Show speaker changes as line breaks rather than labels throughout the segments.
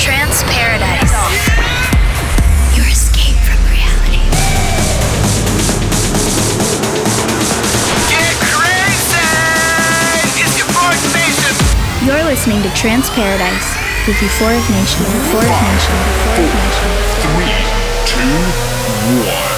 Trance Paradise. Your escape from reality.
Get crazy! It's Euphoric Nation!
You're listening to Trance Paradise with Euphoric Nation. Euphoric Nation. Euphoric Nation.
Three, two, one.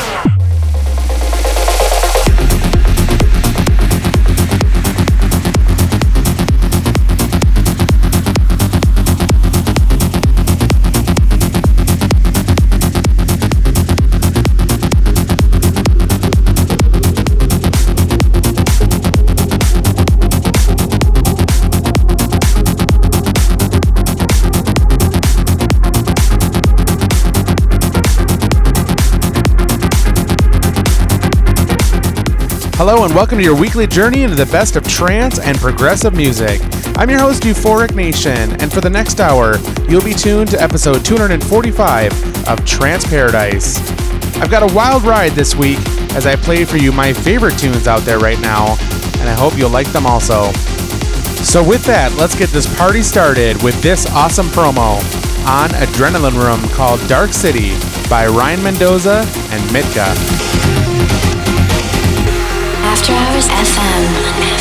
Hello and welcome to your weekly journey into the best of trance and progressive music. I'm your host, Euphoric Nation, and for the next hour, you'll be tuned to episode 245 of Trance Paradise. I've got a wild ride this week as I play for you my favorite tunes out there right now, and I hope you'll like them also. So, with that, let's get this party started with this awesome promo on Adrenaline Room called Dark City by Ryan Mendoza and Mitka.
After Hours FM.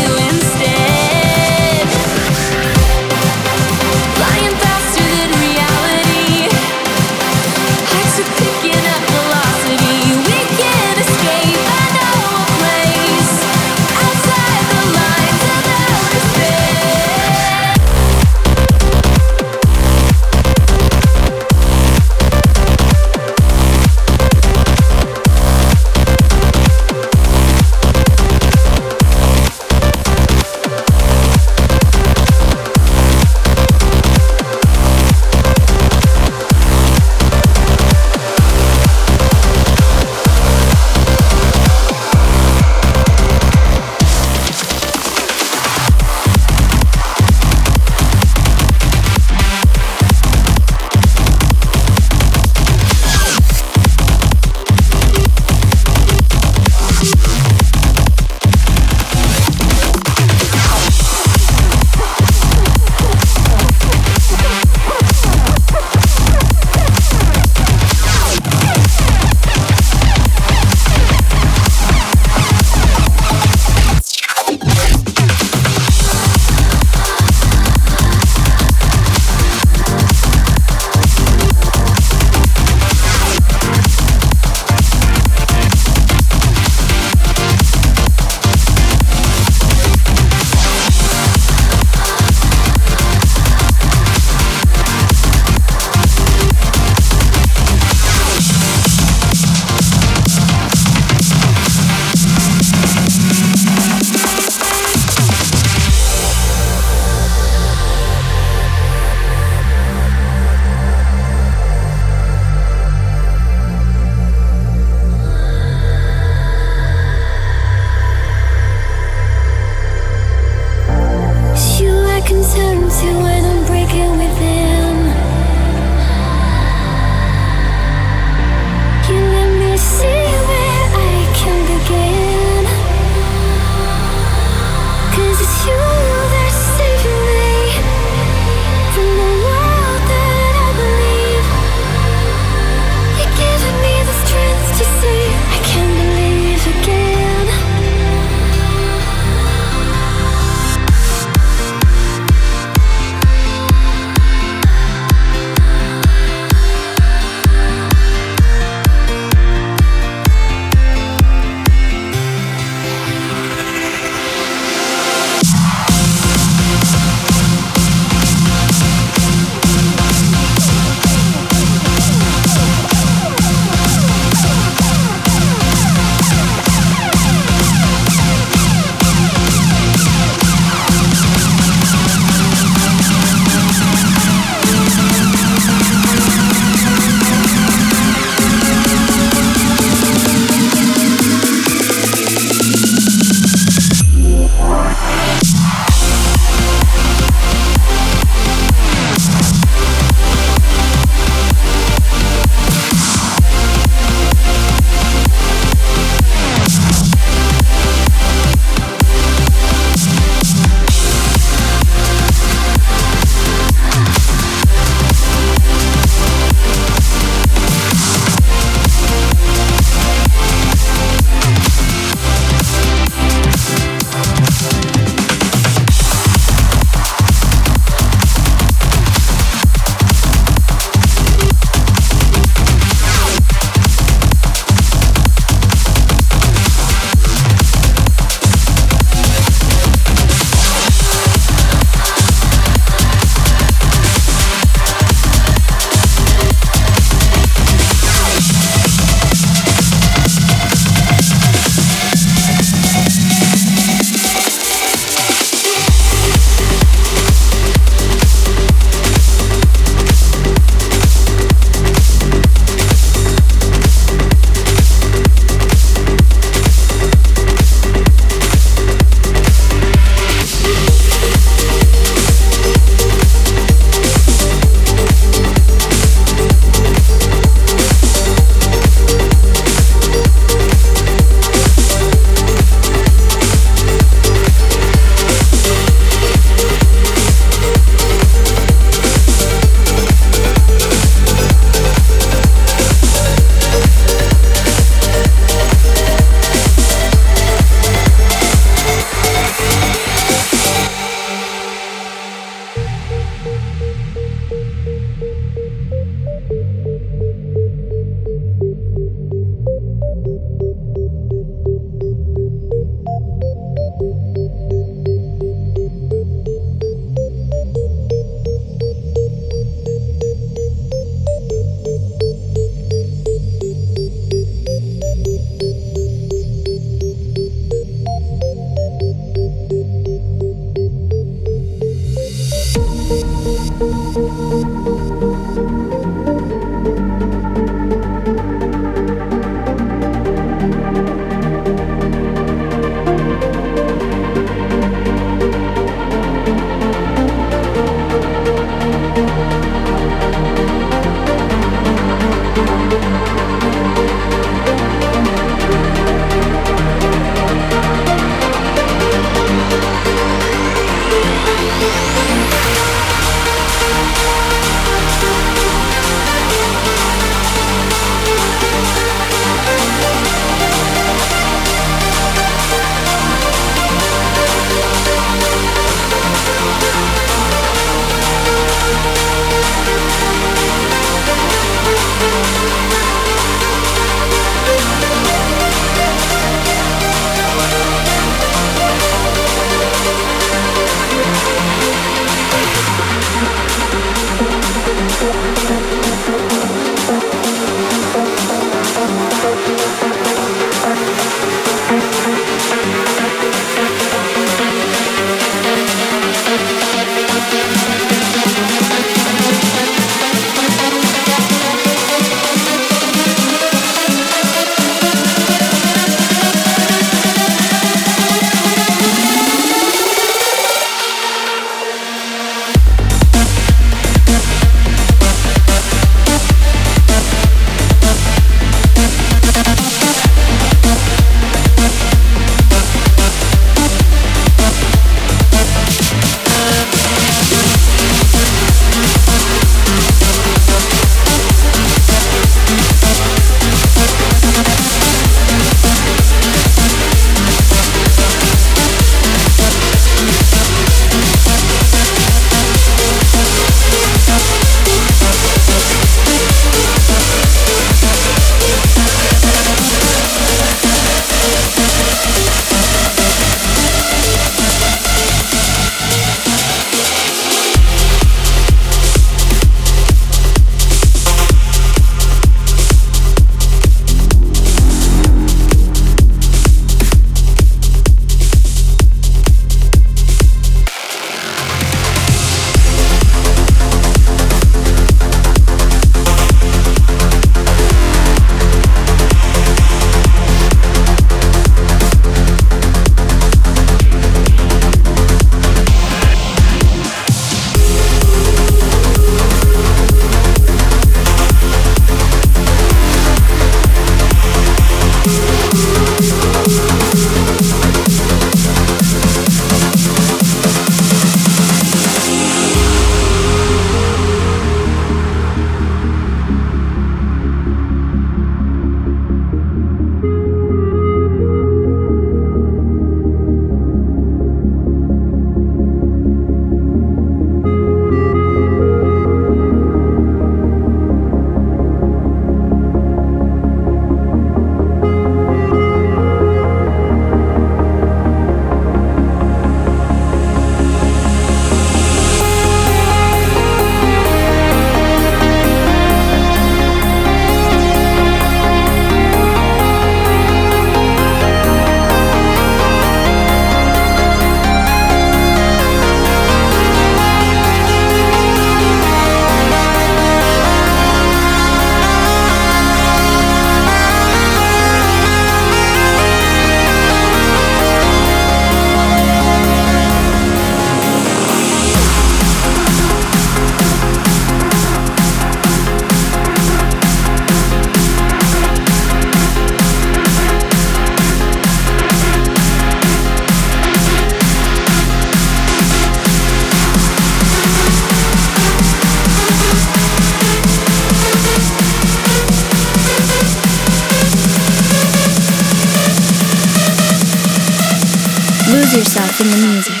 Yourself in the music.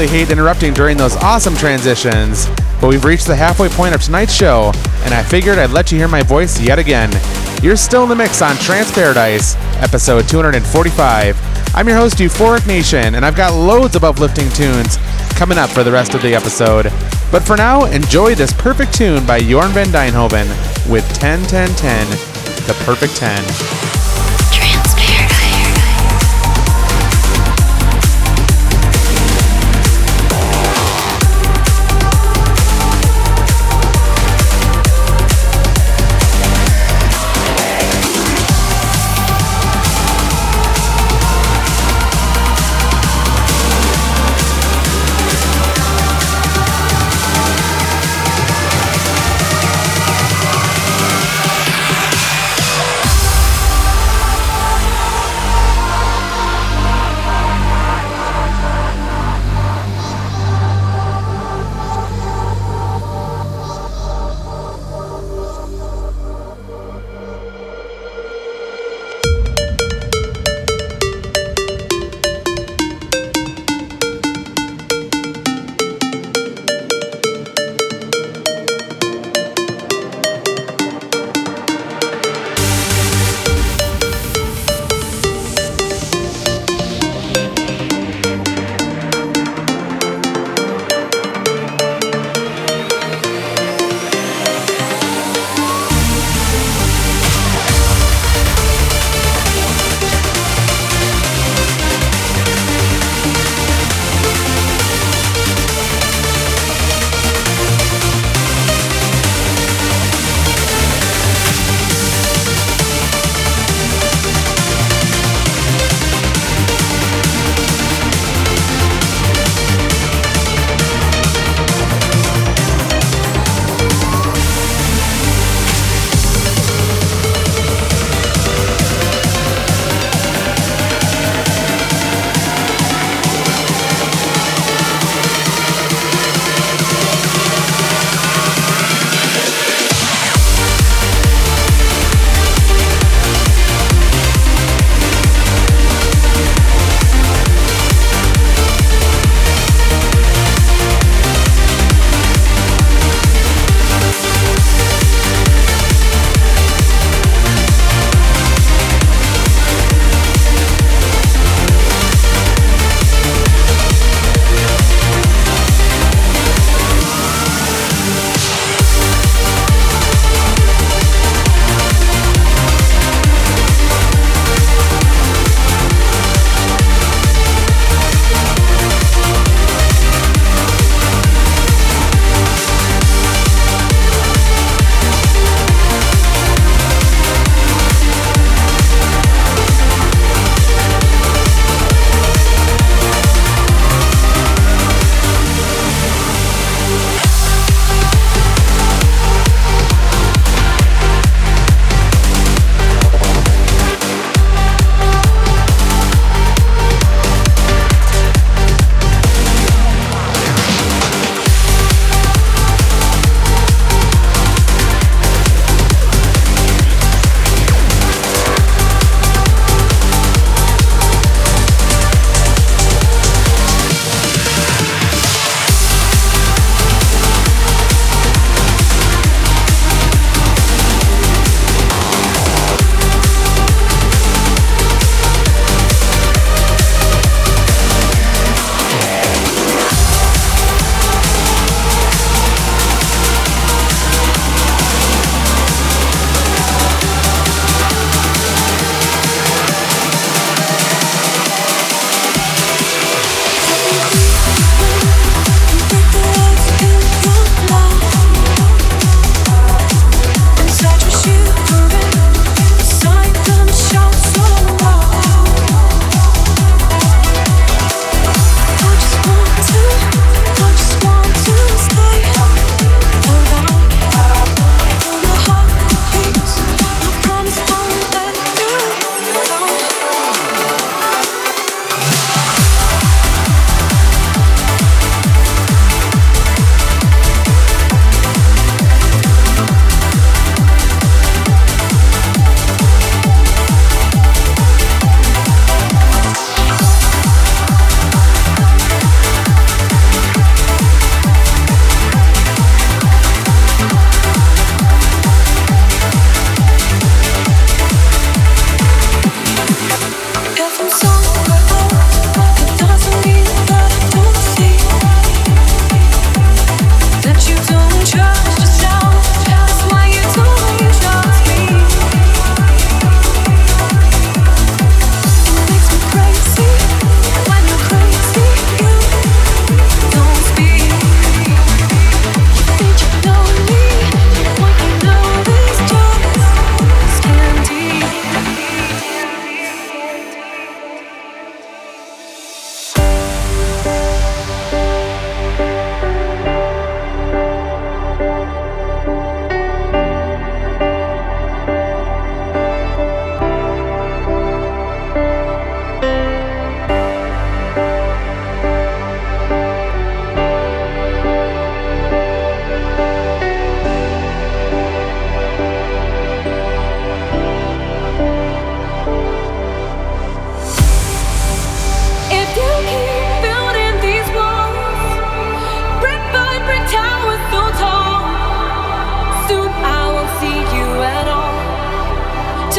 Really hate interrupting during those awesome transitions, but we've reached the halfway point of tonight's show, and I figured I'd let you hear my voice yet again. You're still in the mix on Trance Paradise, episode 245. I'm your host, Euphoric Nation, and I've got loads of uplifting tunes coming up for the rest of the episode. But for now, enjoy this perfect tune by Jorn van Deynhoven with 10 10 10, the perfect 10.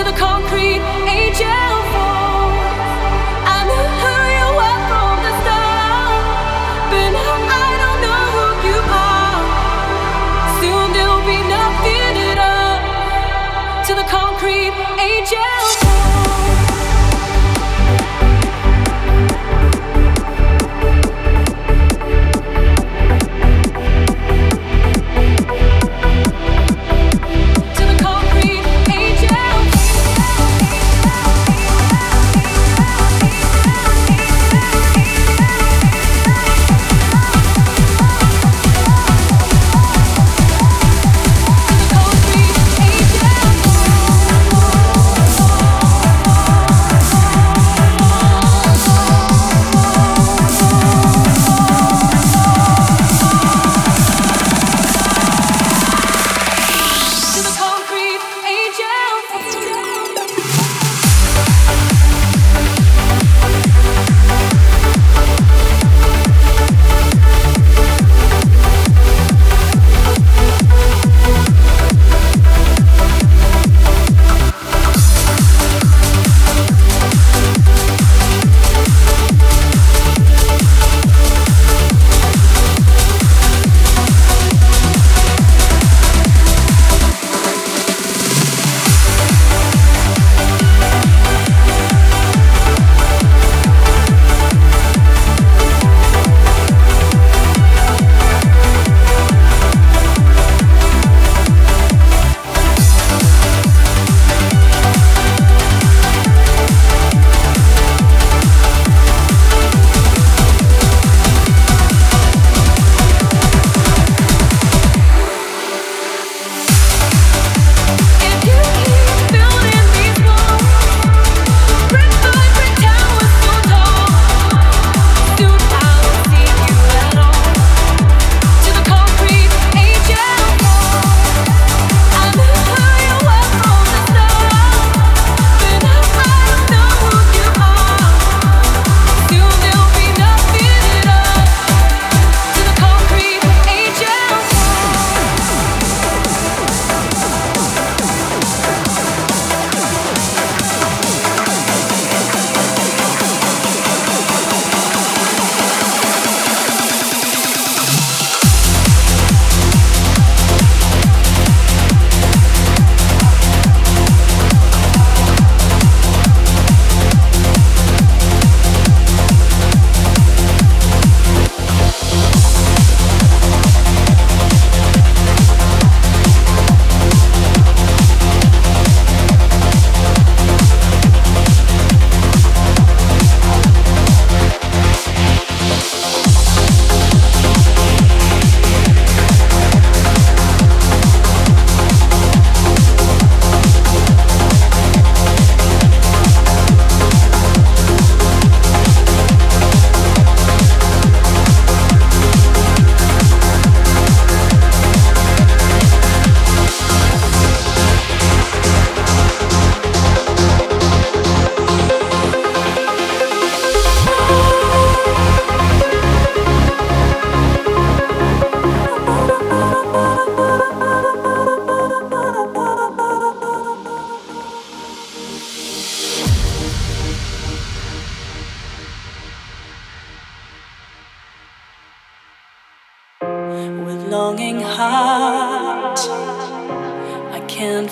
to the
concrete angel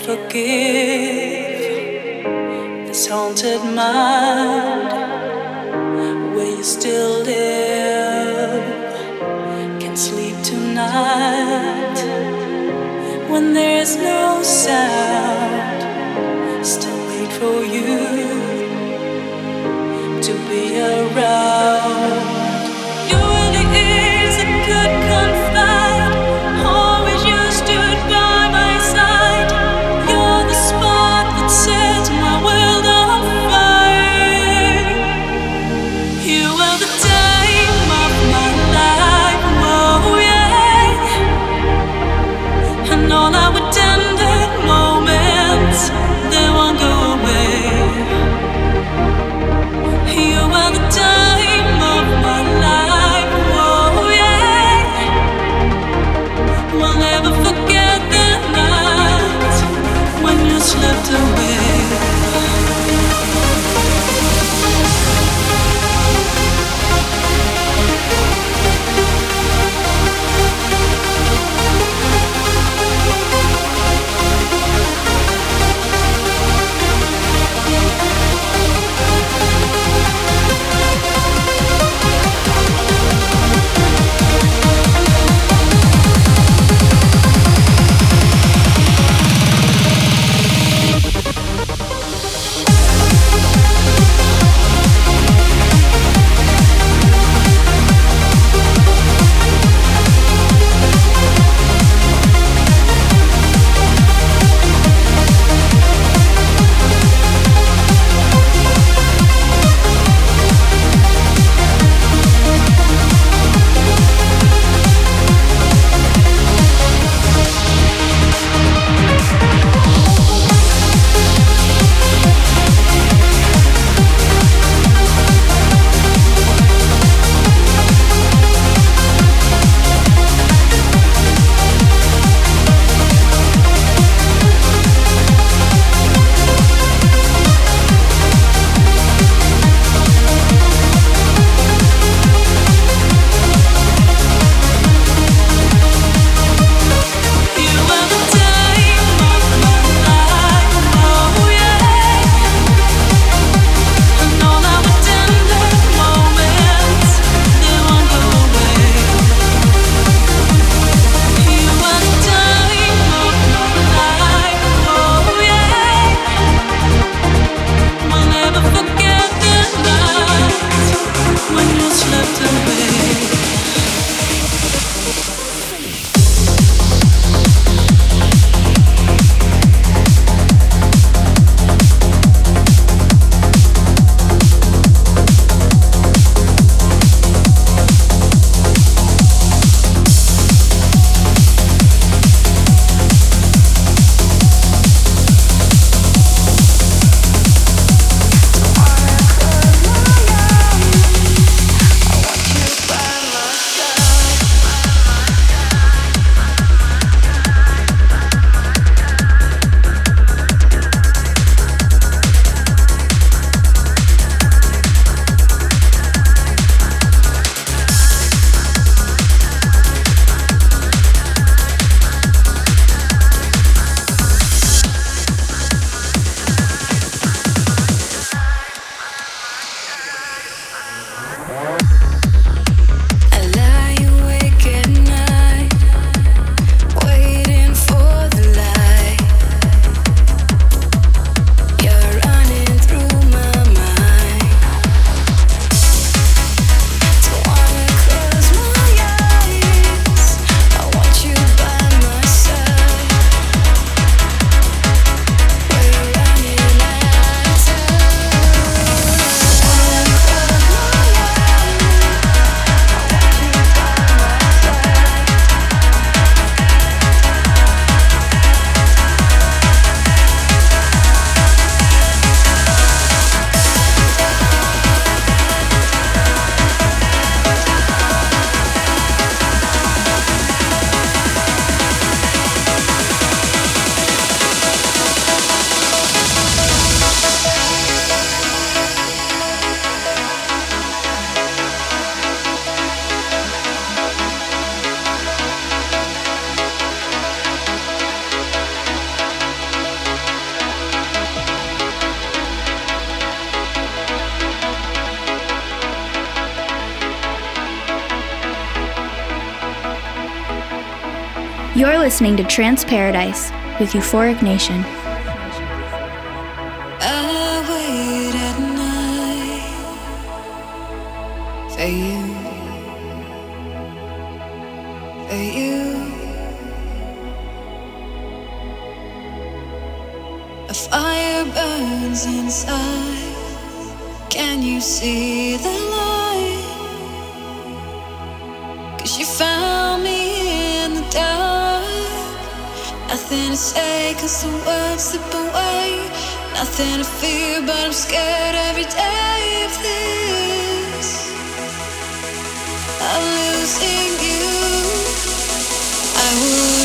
forgive this haunted mind where
you still live? Can
sleep
tonight when there's no sound. Still wait for you to be around.
Listening to Trance Paradise with Euphoric Nation.
For you, for you. A fire burns inside. Can you see the light? Cause you found Nothing to say, cause the words slip away. Nothing to fear, but I'm scared every day of this. I'm losing you. I would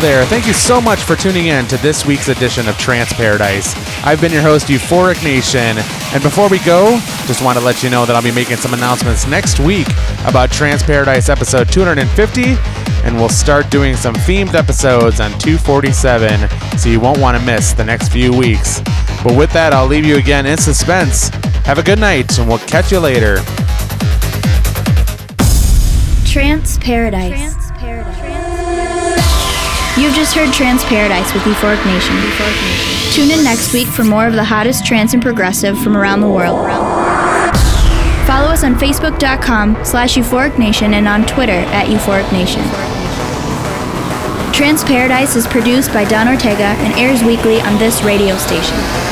There. Thank you so much for tuning in to this week's edition of Trance Paradise. I've been your host, Euphoric Nation. And before we go, just want to let you know that I'll be making some announcements next week about Trance Paradise episode 250. And we'll start doing some themed episodes on 247, so you won't want to miss the next few weeks. But with that, I'll leave you again in suspense. Have a good night, and we'll catch you later.
Trance Paradise. You've just heard Trance Paradise with Euphoric Nation. Tune in next week for more of the hottest trance and progressive from around the world. Follow us on Facebook.com slash Euphoric Nation and on Twitter at Euphoric Nation. Trance Paradise is produced by Don Ortega and airs weekly on this radio station.